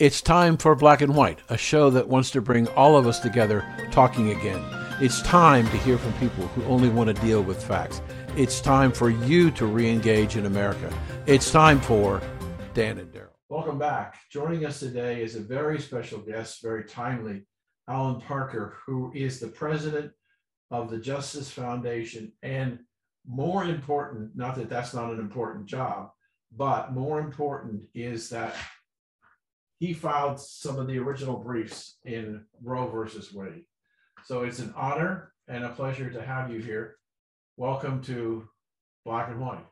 It's time for Black and White, a show that wants to bring all of us together talking again. It's time to hear from people who only want to deal with facts. It's time for you to re engage in America. It's time for Dan and Daryl. Welcome back. Joining us today is a very special guest, very timely, Allan Parker, who is the president of the Justice Foundation. And more important, not that that's not an important job, but more important is that he filed some of the original briefs in Roe versus Wade. So it's an honor and a pleasure to have you here. Welcome to Black and White.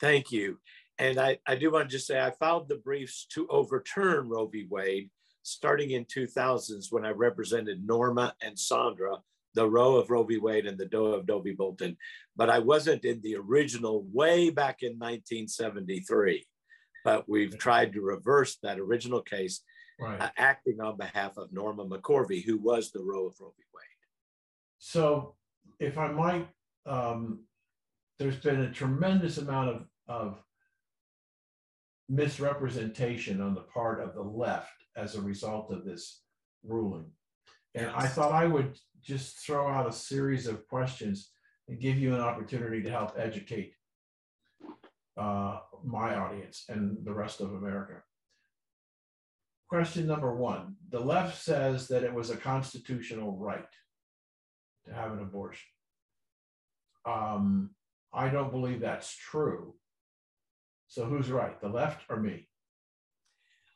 Thank you. And I, I do want to just say I filed the briefs to overturn Roe v. Wade starting in 2000s when I represented Norma and Sandra, the Roe of Roe v. Wade and the Doe of Doe v. Bolton. But I wasn't in the original way back in 1973 but we've tried to reverse that original case, right. uh, acting on behalf of Norma McCorvey, who was the Roe of Roe v. Wade. So, if I might, um, there's been a tremendous amount of, of misrepresentation on the part of the left as a result of this ruling. And I thought I would just throw out a series of questions and give you an opportunity to help educate uh, my audience and the rest of America. Question number one The left says that it was a constitutional right to have an abortion. Um, I don't believe that's true. So who's right, the left or me?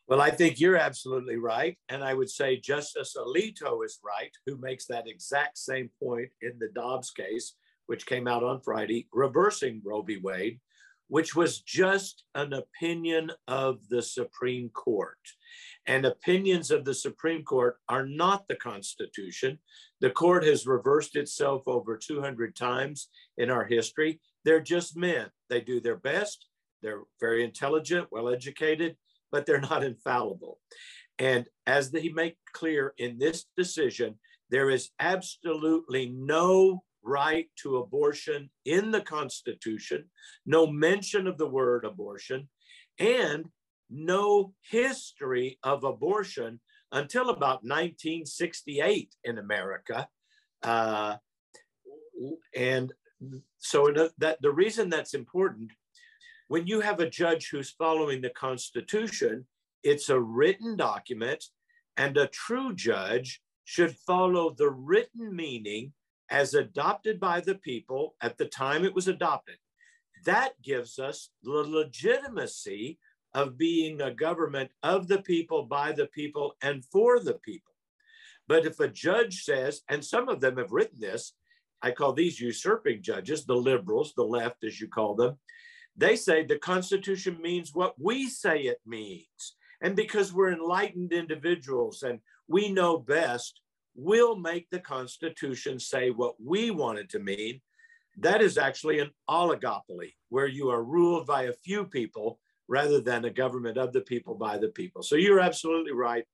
Well, I think you're absolutely right. And I would say Justice Alito is right, who makes that exact same point in the Dobbs case, which came out on Friday, reversing Roe v. Wade which was just an opinion of the Supreme Court. And opinions of the Supreme Court are not the Constitution. The court has reversed itself over 200 times in our history. They're just men. They do their best. They're very intelligent, well educated, but they're not infallible. And as they make clear in this decision, there is absolutely no right to abortion in the Constitution, no mention of the word abortion, and no history of abortion until about 1968 in America. Uh, and so that the reason that's important, when you have a judge who's following the Constitution, it's a written document, and a true judge should follow the written meaning as adopted by the people at the time it was adopted. That gives us the legitimacy of being a government of the people, by the people, and for the people. But if a judge says, and some of them have written this, I call these usurping judges, the liberals, the left, as you call them, they say the Constitution means what we say it means. And because we're enlightened individuals and we know best, we'll make the Constitution say what we want it to mean. That is actually an oligopoly where you are ruled by a few people rather than a government of the people by the people. So you're absolutely right.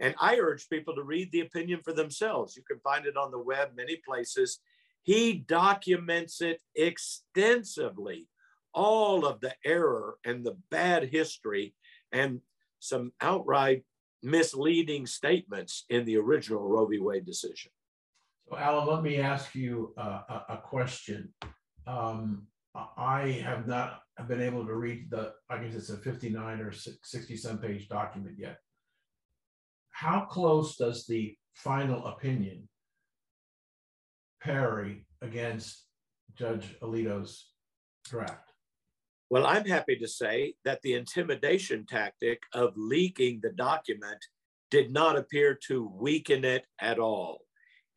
And I urge people to read the opinion for themselves. You can find it on the web many places. He documents it extensively, all of the error and the bad history and some outright misleading statements in the original Roe v. Wade decision. So, Allan, let me ask you uh, a, question. Um, I have not been able to read the, I guess it's a 59 or 60 some page document yet. How close does the final opinion parry against Judge Alito's draft? Well, I'm happy to say that the intimidation tactic of leaking the document did not appear to weaken it at all.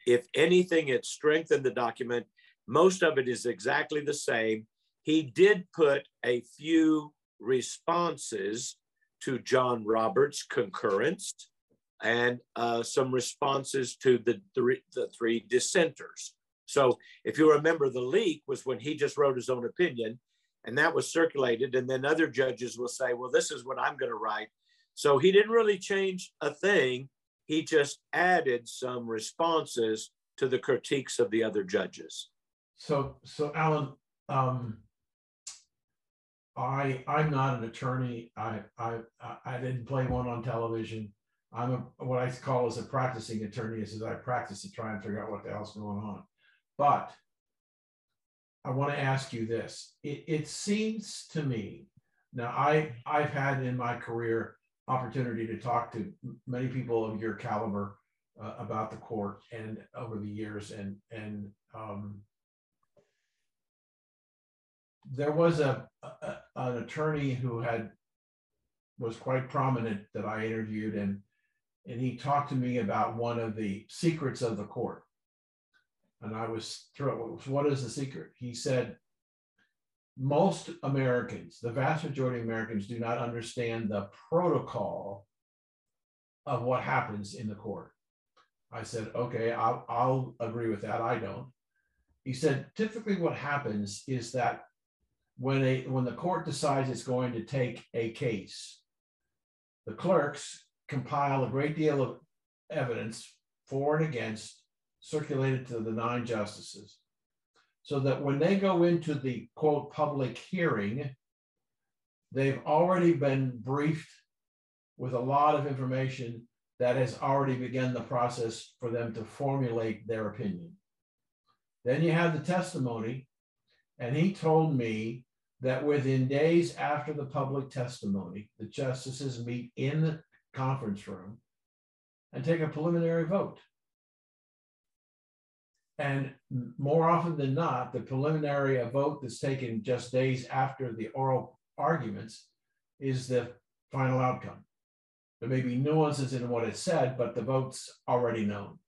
If anything, it strengthened the document. Most of it is exactly the same. He did put a few responses to John Roberts' concurrence and uh, some responses to the three, the three dissenters. So if you remember, the leak was when he just wrote his own opinion and that was circulated. And then other judges will say, well, this is what I'm going to write. So he didn't really change a thing. He just added some responses to the critiques of the other judges. So, so Allan, um, I I'm not an attorney. I I I didn't play one on television. I'm a, what I call as a practicing attorney. Is I practice to try and figure out what the hell's going on. But I want to ask you this. It, it seems to me now I I've had in my career opportunity to talk to many people of your caliber uh, about the court and over the years and and um, there was a, a, an attorney who had was quite prominent that I interviewed and and he talked to me about one of the secrets of the court and I was thrilled. What is the secret? He said most Americans, the vast majority of Americans, do not understand the protocol of what happens in the court. I said, okay, I'll, I'll agree with that. I don't. He said, typically what happens is that when a when the court decides it's going to take a case, the clerks compile a great deal of evidence for and against, circulated to the nine justices so that when they go into the quote public hearing, they've already been briefed with a lot of information that has already begun the process for them to formulate their opinion. Then you have the testimony, and he told me that within days after the public testimony, the justices meet in the conference room and take a preliminary vote. And more often than not, the preliminary vote that's taken just days after the oral arguments is the final outcome. There may be nuances in what is said, but the vote's already known.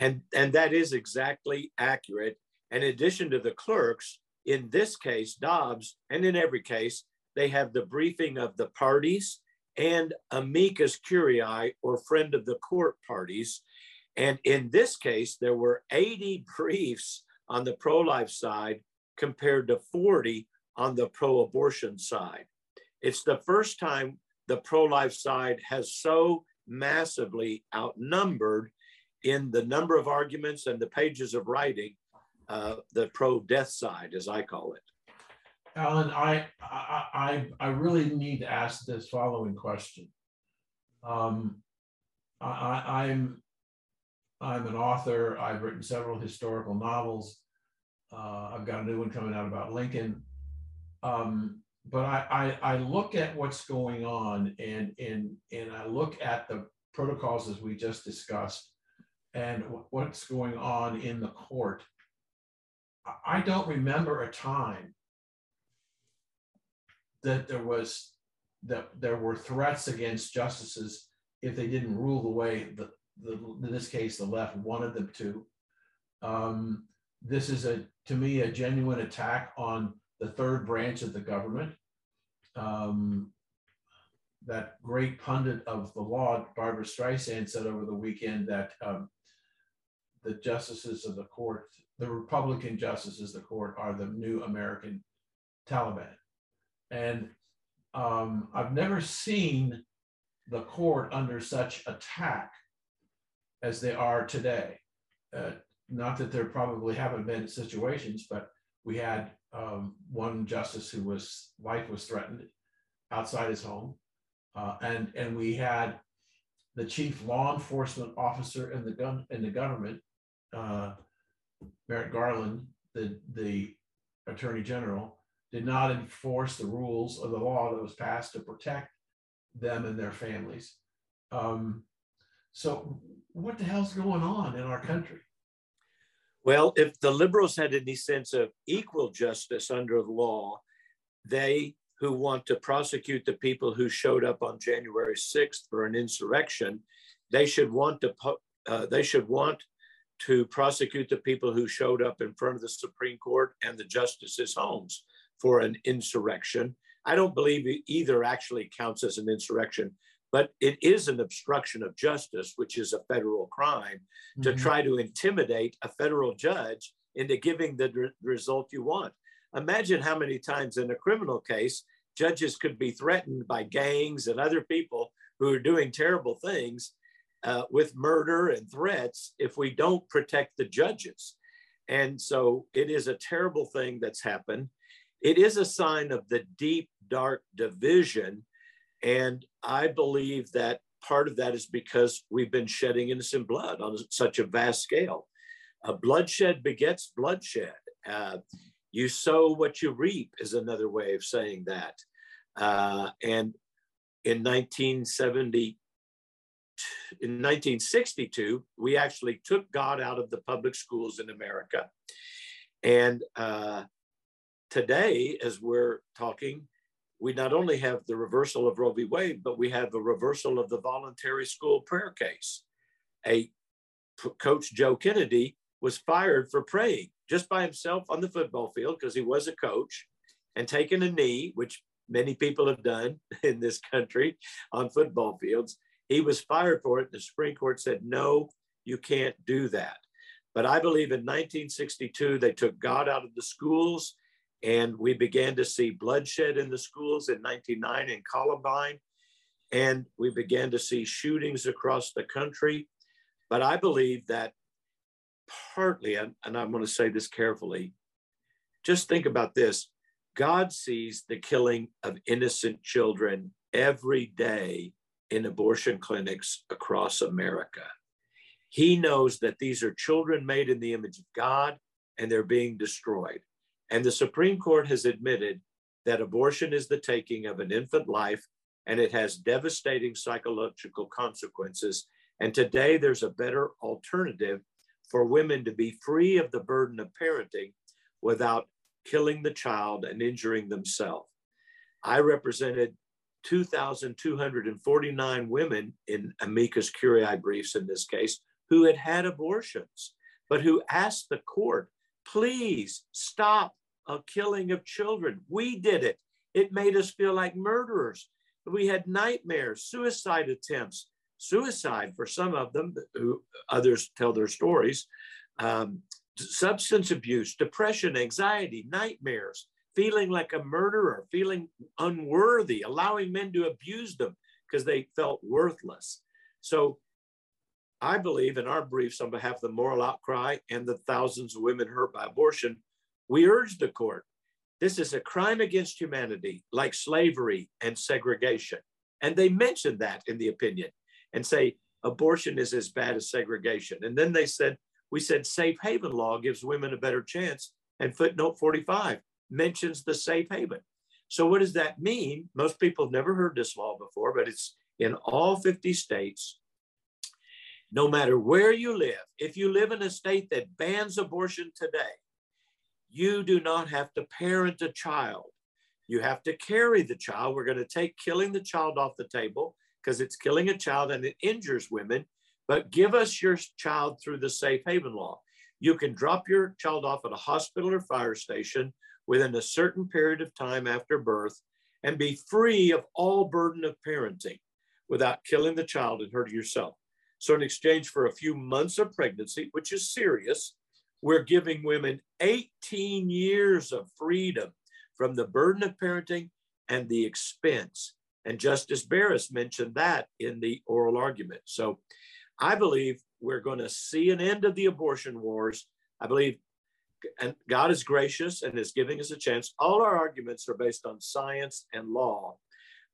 And, and that is exactly accurate. In addition to the clerks, in this case, Dobbs, and in every case, they have the briefing of the parties and amicus curiae or friend of the court parties and in this case, there were 80 briefs on the pro life side compared to 40 on the pro abortion side. It's the first time the pro life side has so massively outnumbered in the number of arguments and the pages of writing uh, the pro death side, as I call it. Allan, I, I, I really need to ask this following question. Um, I, I'm I'm an author. I've written several historical novels. Uh, I've got a new one coming out about Lincoln. Um, but I, I, I, look at what's going on and, and, and I look at the protocols as we just discussed and what's going on in the court. I don't remember a time that there was that there were threats against justices if they didn't rule the way that the, in this case, the left wanted them to. Um, this is a, to me, a genuine attack on the third branch of the government. Um, that great pundit of the law, Barbra Streisand, said over the weekend that um, the justices of the court, the Republican justices of the court, are the new American Taliban. And um, I've never seen the court under such attack as they are today. Uh, not that there probably haven't been situations, but we had um, one justice who was life was threatened outside his home, uh, and and we had the chief law enforcement officer in the gun in the government, uh, Merrick Garland, the the attorney general, did not enforce the rules of the law that was passed to protect them and their families. Um, so what the hell's going on in our country? Well, if the liberals had any sense of equal justice under the law, they who want to prosecute the people who showed up on January 6th for an insurrection, they should want to uh, they should want to prosecute the people who showed up in front of the Supreme Court and the justices' homes for an insurrection. I don't believe either actually counts as an insurrection, but it is an obstruction of justice, which is a federal crime, mm-hmm. to try to intimidate a federal judge into giving the re- result you want. Imagine how many times in a criminal case, judges could be threatened by gangs and other people who are doing terrible things uh, with murder and threats if we don't protect the judges. And so it is a terrible thing that's happened. it is a sign of the deep, dark division. And I believe that part of that is because we've been shedding innocent blood on such a vast scale. Uh, bloodshed begets bloodshed. Uh, you sow what you reap is another way of saying that. Uh, and in 1970, in 1962, we actually took God out of the public schools in America. And uh, today, as we're talking, we not only have the reversal of Roe v. Wade, but we have a reversal of the voluntary school prayer case. A coach Joe Kennedy was fired for praying just by himself on the football field because he was a coach and taking a knee, which many people have done in this country on football fields. He was fired for it. The Supreme Court said, no, you can't do that. But I believe in 1962, they took God out of the schools and we began to see bloodshed in the schools in 99 in Columbine. And we began to see shootings across the country. But I believe that partly, and I'm going to say this carefully, just think about this God sees the killing of innocent children every day in abortion clinics across America. He knows that these are children made in the image of God and they're being destroyed. And the Supreme Court has admitted that abortion is the taking of an infant life and it has devastating psychological consequences. And today there's a better alternative for women to be free of the burden of parenting without killing the child and injuring themselves. I represented 2,249 women in amicus curiae briefs in this case who had had abortions, but who asked the court, please stop a killing of children. We did it. It made us feel like murderers. We had nightmares, suicide attempts, suicide for some of them, who others tell their stories, um, substance abuse, depression, anxiety, nightmares, feeling like a murderer, feeling unworthy, allowing men to abuse them because they felt worthless. So I believe in our briefs on behalf of the moral outcry and the thousands of women hurt by abortion, we urge the court this is a crime against humanity, like slavery and segregation. And they mentioned that in the opinion and say abortion is as bad as segregation. And then they said we said safe haven law gives women a better chance, and footnote 45 mentions the safe haven. So, what does that mean? Most people have never heard this law before, but it's in all 50 states. No matter where you live, if you live in a state that bans abortion today, you do not have to parent a child. You have to carry the child. We're going to take killing the child off the table because it's killing a child and it injures women but give us your child through the safe haven law. You can drop your child off at a hospital or fire station within a certain period of time after birth and be free of all burden of parenting without killing the child and hurting yourself. So, in exchange for a few months of pregnancy, which is serious, we're giving women 18 years of freedom from the burden of parenting and the expense. And Justice Barrett mentioned that in the oral argument. So, I believe we're going to see an end of the abortion wars. I believe and God is gracious and is giving us a chance. All our arguments are based on science and law.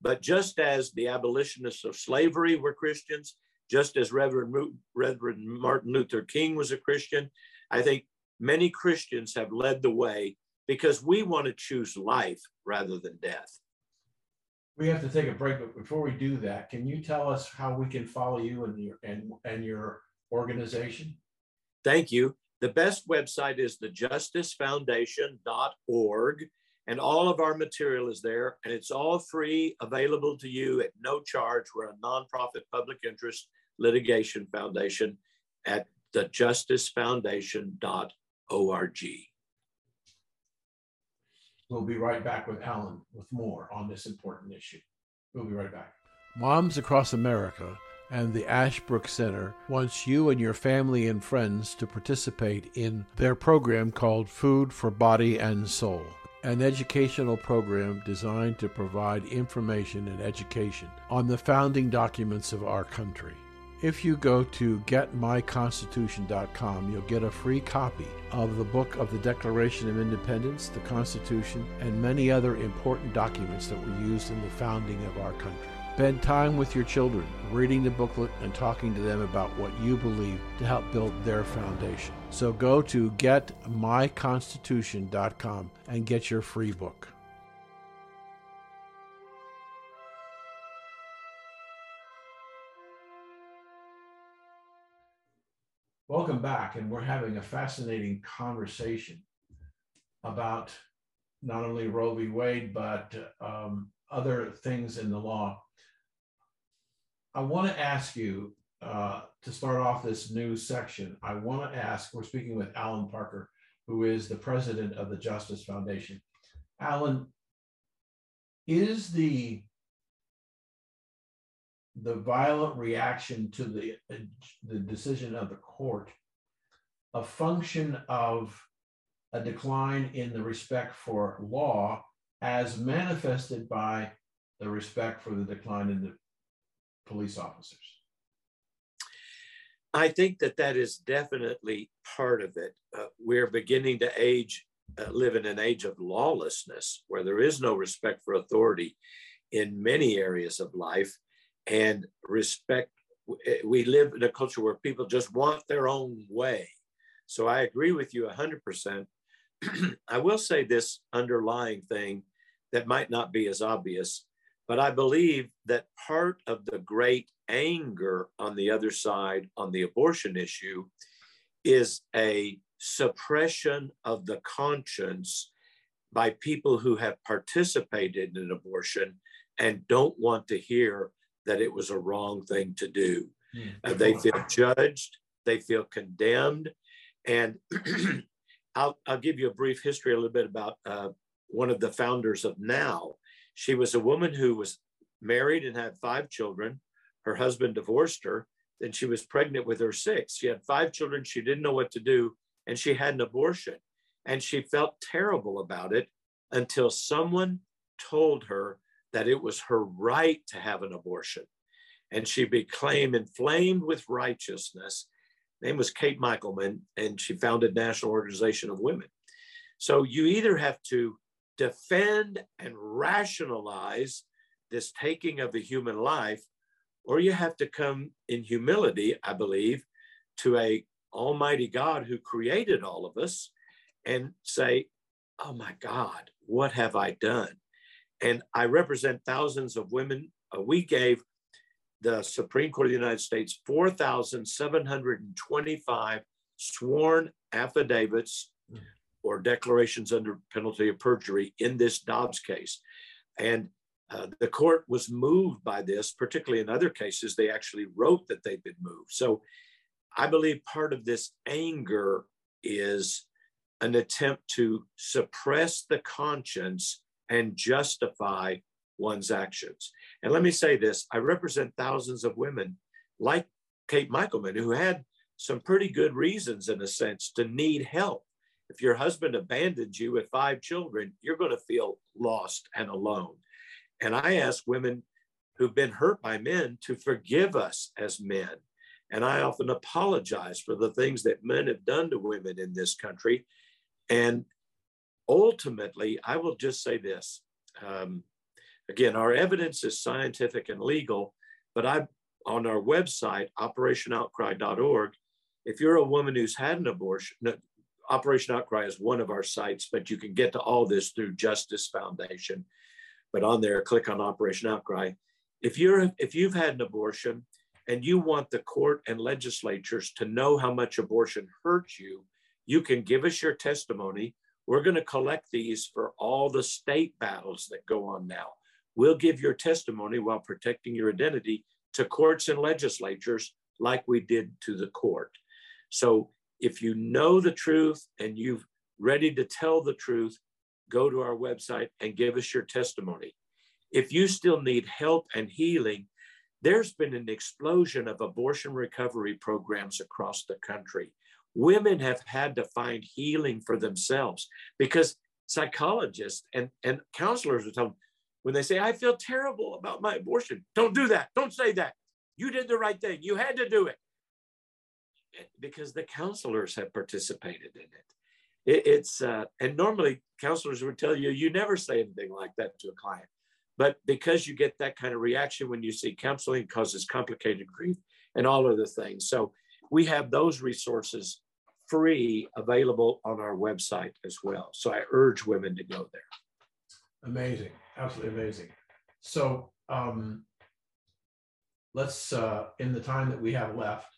But just as the abolitionists of slavery were Christians, just as Reverend, Reverend Martin Luther King was a Christian, I think many Christians have led the way because we want to choose life rather than death. We have to take a break, but before we do that, can you tell us how we can follow you and your and, and your organization? Thank you. The best website is thejusticefoundation.org, and all of our material is there, and it's all free, available to you at no charge. We're a nonprofit public interest litigation foundation at thejusticefoundation.org. We'll be right back with Allan with more on this important issue. We'll be right back. Moms Across America and the Ashbrook Center wants you and your family and friends to participate in their program called Food for Body and Soul, an educational program designed to provide information and education on the founding documents of our country. If you go to getmyconstitution.com, you'll get a free copy of the book of the Declaration of Independence, the Constitution, and many other important documents that were used in the founding of our country. Spend time with your children, reading the booklet and talking to them about what you believe to help build their foundation. So go to getmyconstitution.com and get your free book. Welcome back, and we're having a fascinating conversation about not only Roe v. Wade, but um, other things in the law. I want to ask you uh, to start off this new section. I want to ask we're speaking with Allan Parker, who is the president of the Justice Foundation. Allan, is the the violent reaction to the, the decision of the court a function of a decline in the respect for law as manifested by the respect for the decline in the police officers? I think that that is definitely part of it. Uh, we're beginning to age, uh, live in an age of lawlessness where there is no respect for authority in many areas of life and respect eh, we live in a culture where people just want their own way. So i agree with you 100% i will say this underlying thing that might not be as obvious but i believe that part of the great anger on the other side on the abortion issue is a suppression of the conscience by people who have participated in abortion and don't want to hear that it was a wrong thing to do. Mm. Uh, they feel judged, they feel condemned. And I'll, I'll give you a brief history a little bit about uh, one of the founders of NOW. She was a woman who was married and had five children. Her husband divorced her. Then she was pregnant with her six. She had five children. She didn't know what to do. And she had an abortion. And she felt terrible about it until someone told her that it was her right to have an abortion. And she became inflamed with righteousness. name was Kate Michelman, and she founded National Organization of Women. So you either have to defend and rationalize this taking of a human life, or you have to come in humility, I believe, to a almighty God who created all of us and say, oh my God, what have I done? And I represent thousands of women. Uh, we gave the Supreme Court of the United States 4,725 sworn affidavits mm. or declarations under penalty of perjury in this Dobbs case. And uh, the court was moved by this, particularly in other cases, they actually wrote that they've been moved. So I believe part of this anger is an attempt to suppress the conscience and justify one's actions. And let me say this I represent thousands of women like Kate Michelman who had some pretty good reasons, in a sense, to need help. If your husband abandons you with five children, you're going to feel lost and alone. And I ask women who've been hurt by men to forgive us as men. And I often apologize for the things that men have done to women in this country. And ultimately, I will just say this. Um, again, our evidence is scientific and legal, but I on our website, operationoutcry.org, if you're a woman who's had an abortion, no, Operation Outcry is one of our sites, but you can get to all this through Justice Foundation. But on there, click on Operation Outcry. If you're if you've had an abortion and you want the court and legislatures to know how much abortion hurts you, you can give us your testimony we're going to collect these for all the state battles that go on now. We'll give your testimony while protecting your identity to courts and legislatures like we did to the court. So if you know the truth and you've ready to tell the truth, go to our website and give us your testimony. If you still need help and healing, there's been an explosion of abortion recovery programs across the country women have had to find healing for themselves because psychologists and, and counselors are telling them when they say, I feel terrible about my abortion, don't do that. Don't say that. You did the right thing. You had to do it because the counselors have participated in it. it it's uh, and normally counselors would tell you you never say anything like that to a client, but because you get that kind of reaction when you see counseling causes complicated grief and all of the things. So we have those resources free available on our website as well. So I urge women to go there. Amazing, absolutely amazing. So um, let's, uh, in the time that we have left,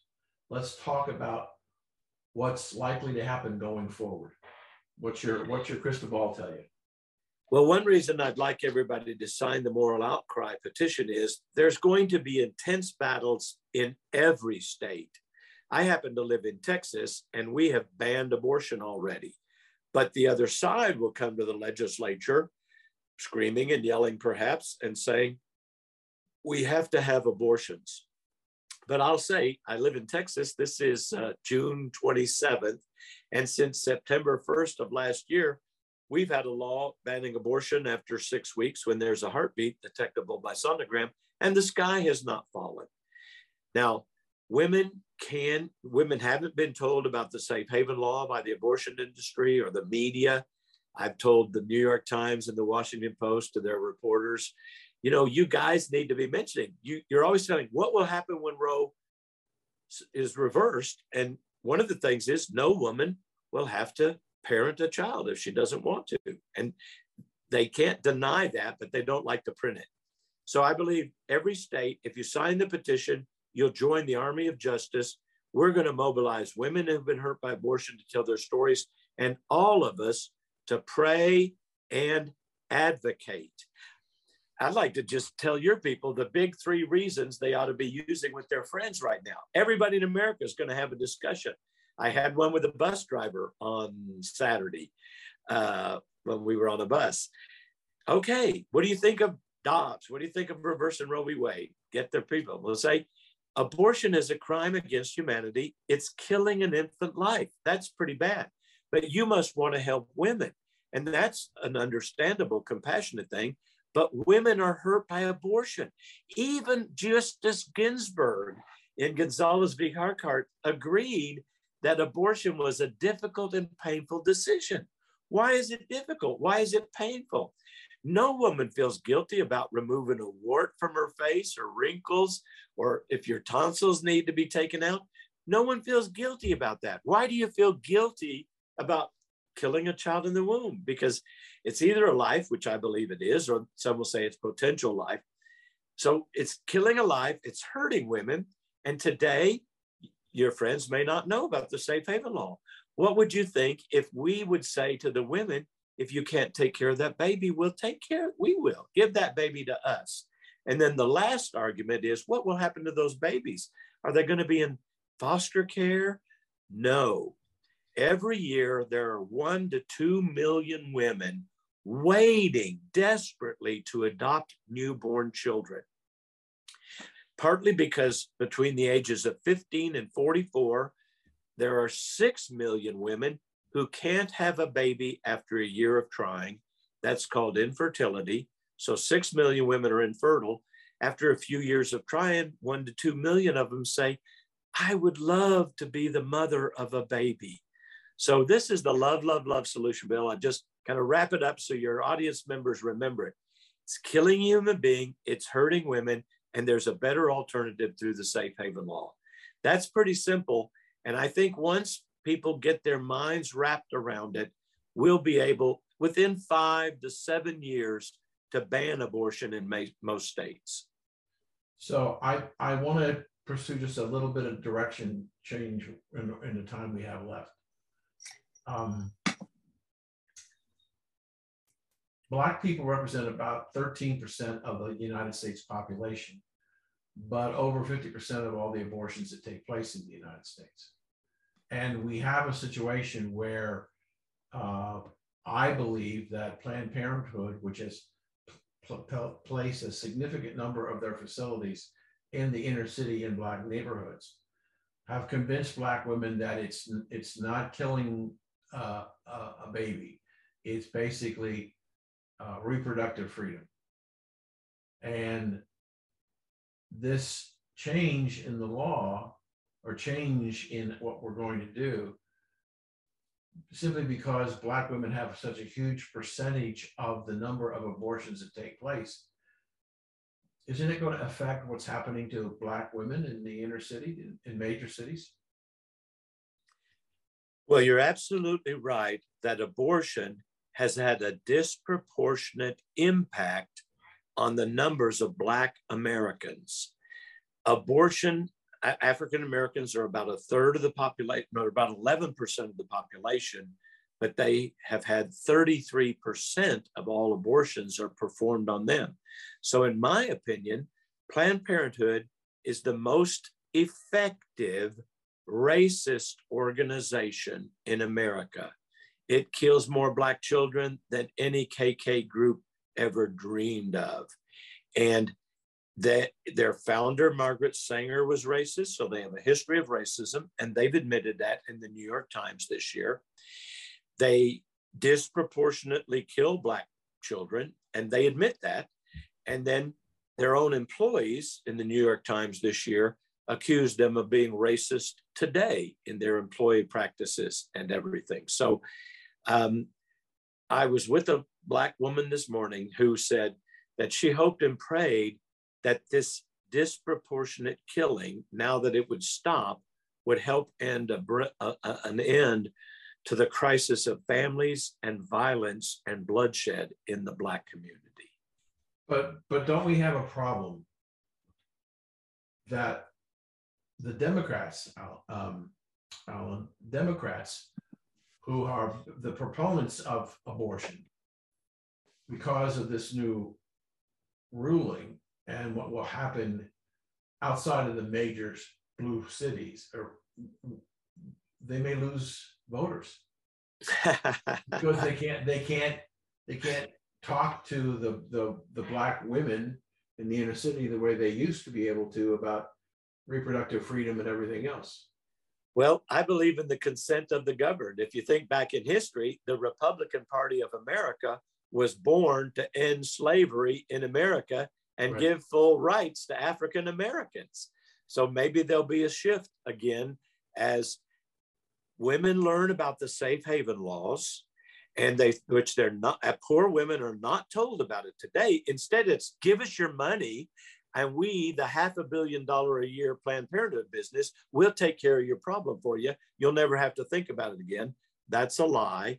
let's talk about what's likely to happen going forward. What's your what's your crystal ball tell you? Well, one reason I'd like everybody to sign the moral outcry petition is there's going to be intense battles in every state. I happen to live in Texas and we have banned abortion already. But the other side will come to the legislature screaming and yelling, perhaps, and saying, we have to have abortions. But I'll say, I live in Texas. This is uh, June 27th. And since September 1st of last year, we've had a law banning abortion after six weeks when there's a heartbeat detectable by sonogram, and the sky has not fallen. Now, women can, women haven't been told about the safe haven law by the abortion industry or the media. I've told the New York Times and the Washington Post to their reporters, you know, you guys need to be mentioning. You, you're always telling what will happen when Roe is reversed. And one of the things is no woman will have to parent a child if she doesn't want to. And they can't deny that, but they don't like to print it. So I believe every state, if you sign the petition, you'll join the Army of Justice. We're going to mobilize women who've been hurt by abortion to tell their stories, and all of us to pray and advocate. I'd like to just tell your people the big three reasons they ought to be using with their friends right now. Everybody in America is going to have a discussion. I had one with a bus driver on Saturday uh, when we were on a bus. Okay, what do you think of Dobbs? What do you think of reversing Roe v. Wade? Get their people. We'll say abortion is a crime against humanity. It's killing an infant life. That's pretty bad. But you must want to help women. And that's an understandable, compassionate thing. But women are hurt by abortion. Even Justice Ginsburg in Gonzales v. Carhart agreed that abortion was a difficult and painful decision. Why is it difficult? Why is it painful? No woman feels guilty about removing a wart from her face or wrinkles, or if your tonsils need to be taken out. No one feels guilty about that. Why do you feel guilty about killing a child in the womb? Because it's either a life, which I believe it is, or some will say it's potential life. So it's killing a life, it's hurting women. And today, your friends may not know about the safe haven law. What would you think if we would say to the women, if you can't take care of that baby, we'll take care, we will give that baby to us. And then the last argument is what will happen to those babies? Are they going to be in foster care? No. Every year, there are one to two million women waiting desperately to adopt newborn children partly because between the ages of 15 and 44, there are 6 million women who can't have a baby after a year of trying. That's called infertility. So 6 million women are infertile. After a few years of trying, 1 to 2 million of them say, I would love to be the mother of a baby. So this is the love, love, love solution, Bill. I just kind of wrap it up so your audience members remember it. It's killing human being, it's hurting women, and there's a better alternative through the safe haven law. That's pretty simple. And I think once people get their minds wrapped around it, we'll be able, within five to seven years, to ban abortion in most states. So I, I want to pursue just a little bit of direction change in, in the time we have left. Um, Black people represent about 13% of the United States population, but over 50% of all the abortions that take place in the United States. And we have a situation where uh, I believe that Planned Parenthood, which has pl- pl- placed a significant number of their facilities in the inner city in Black neighborhoods, have convinced Black women that it's, it's not killing uh, a, baby. It's basically uh, reproductive freedom. And this change in the law or change in what we're going to do simply because black women have such a huge percentage of the number of abortions that take place isn't it going to affect what's happening to black women in the inner city in, in major cities? Well you're absolutely right that abortion has had a disproportionate impact on the numbers of black americans. Abortion African Americans are about a third of the population, or about 11% of the population, but they have had 33% of all abortions are performed on them. So, in my opinion, Planned Parenthood is the most effective racist organization in America. It kills more Black children than any KK group ever dreamed of. And that their founder margaret sanger was racist so they have a history of racism and they've admitted that in the new york times this year. They disproportionately kill black children and they admit that. And then their own employees in the new york times this year accused them of being racist today in their employee practices and everything. So um, i was with a black woman this morning who said that she hoped and prayed that this disproportionate killing, now that it would stop, would help end a, a, an end to the crisis of families and violence and bloodshed in the Black community. But but don't we have a problem that the Democrats, um, Allan, Democrats who are the proponents of abortion, because of this new ruling, and what will happen outside of the major blue cities or they may lose voters because they can't they can't they can't talk to the, the the black women in the inner city the way they used to be able to about reproductive freedom and everything else well, I believe in the consent of the governed. If you think back in history, the Republican Party of America was born to end slavery in America and right. give full rights to African Americans. So maybe there'll be a shift again as women learn about the safe haven laws and they which they're not uh, poor women are not told about it today instead it's give us your money and we the half a billion dollar a year planned parenthood business will take care of your problem for you you'll never have to think about it again that's a lie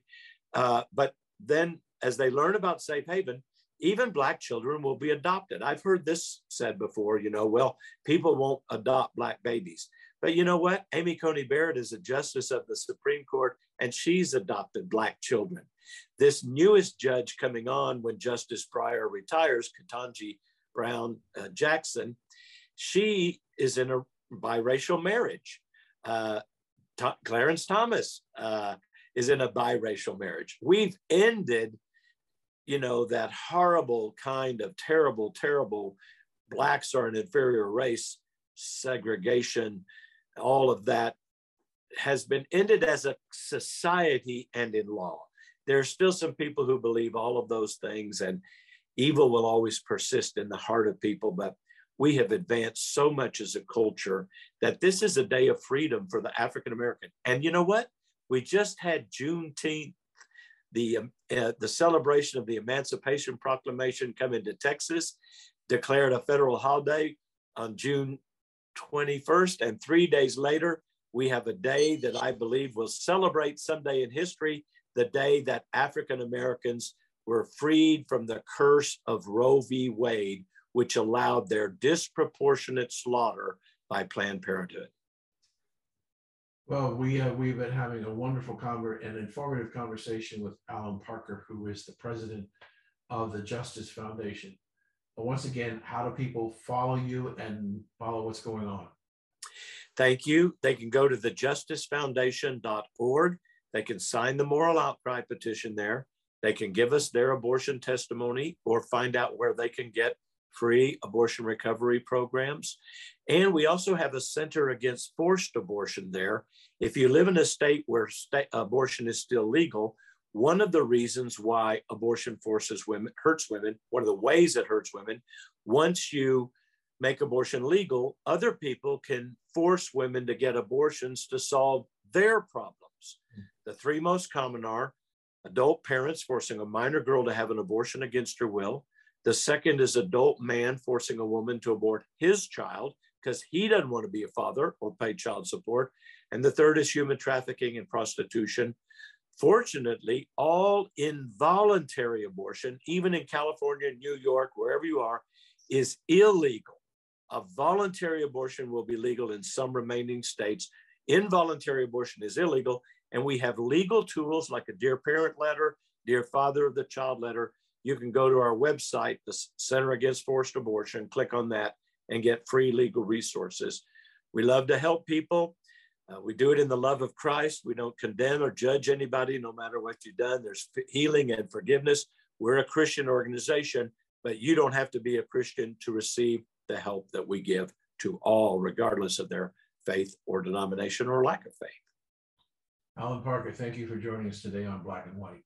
uh, but then as they learn about safe haven even black children will be adopted. I've heard this said before, you know, well, people won't adopt black babies. But you know what? Amy Coney Barrett is a justice of the Supreme Court, and she's adopted black children. This newest judge coming on when Justice Breyer retires, Ketanji Brown uh, Jackson, she is in a biracial marriage. Uh, Clarence Thomas uh, is in a biracial marriage. We've ended you know, that horrible kind of terrible, terrible blacks are an inferior race segregation, all of that has been ended as a society and in law. There are still some people who believe all of those things, and evil will always persist in the heart of people. But we have advanced so much as a culture that this is a day of freedom for the African American. And you know what? We just had Juneteenth the, uh, the celebration of the Emancipation Proclamation come into Texas, declared a federal holiday on June 21st. And three days later, we have a day that I believe will celebrate someday in history the day that African Americans were freed from the curse of Roe v. Wade, which allowed their disproportionate slaughter by Planned Parenthood. Well, we uh, we've been having a wonderful conver- and informative conversation with Allan Parker, who is the president of the Justice Foundation. But once again, how do people follow you and follow what's going on? Thank you. They can go to thejusticefoundation.org. They can sign the moral outcry petition there. They can give us their abortion testimony or find out where they can get free abortion recovery programs. And we also have a center against forced abortion there. If you live in a state where abortion is still legal, one of the reasons why abortion forces women hurts women, one of the ways it hurts women, once you make abortion legal, other people can force women to get abortions to solve their problems. The three most common are adult parents forcing a minor girl to have an abortion against her will. The second is adult man forcing a woman to abort his child because he doesn't want to be a father or pay child support. And the third is human trafficking and prostitution. Fortunately, all involuntary abortion, even in California, New York, wherever you are, is illegal. A voluntary abortion will be legal in some remaining states. Involuntary abortion is illegal. And we have legal tools like a Dear Parent letter, Dear Father of the Child letter. You can go to our website, the Center Against Forced Abortion, click on that, and get free legal resources. We love to help people. Uh, we do it in the love of Christ. We don't condemn or judge anybody, no matter what you've done. There's healing and forgiveness. We're a Christian organization, but you don't have to be a Christian to receive the help that we give to all, regardless of their faith or denomination or lack of faith. Allan Parker, thank you for joining us today on Black and White.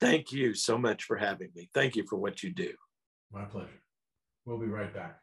Thank you so much for having me. Thank you for what you do. My pleasure. We'll be right back.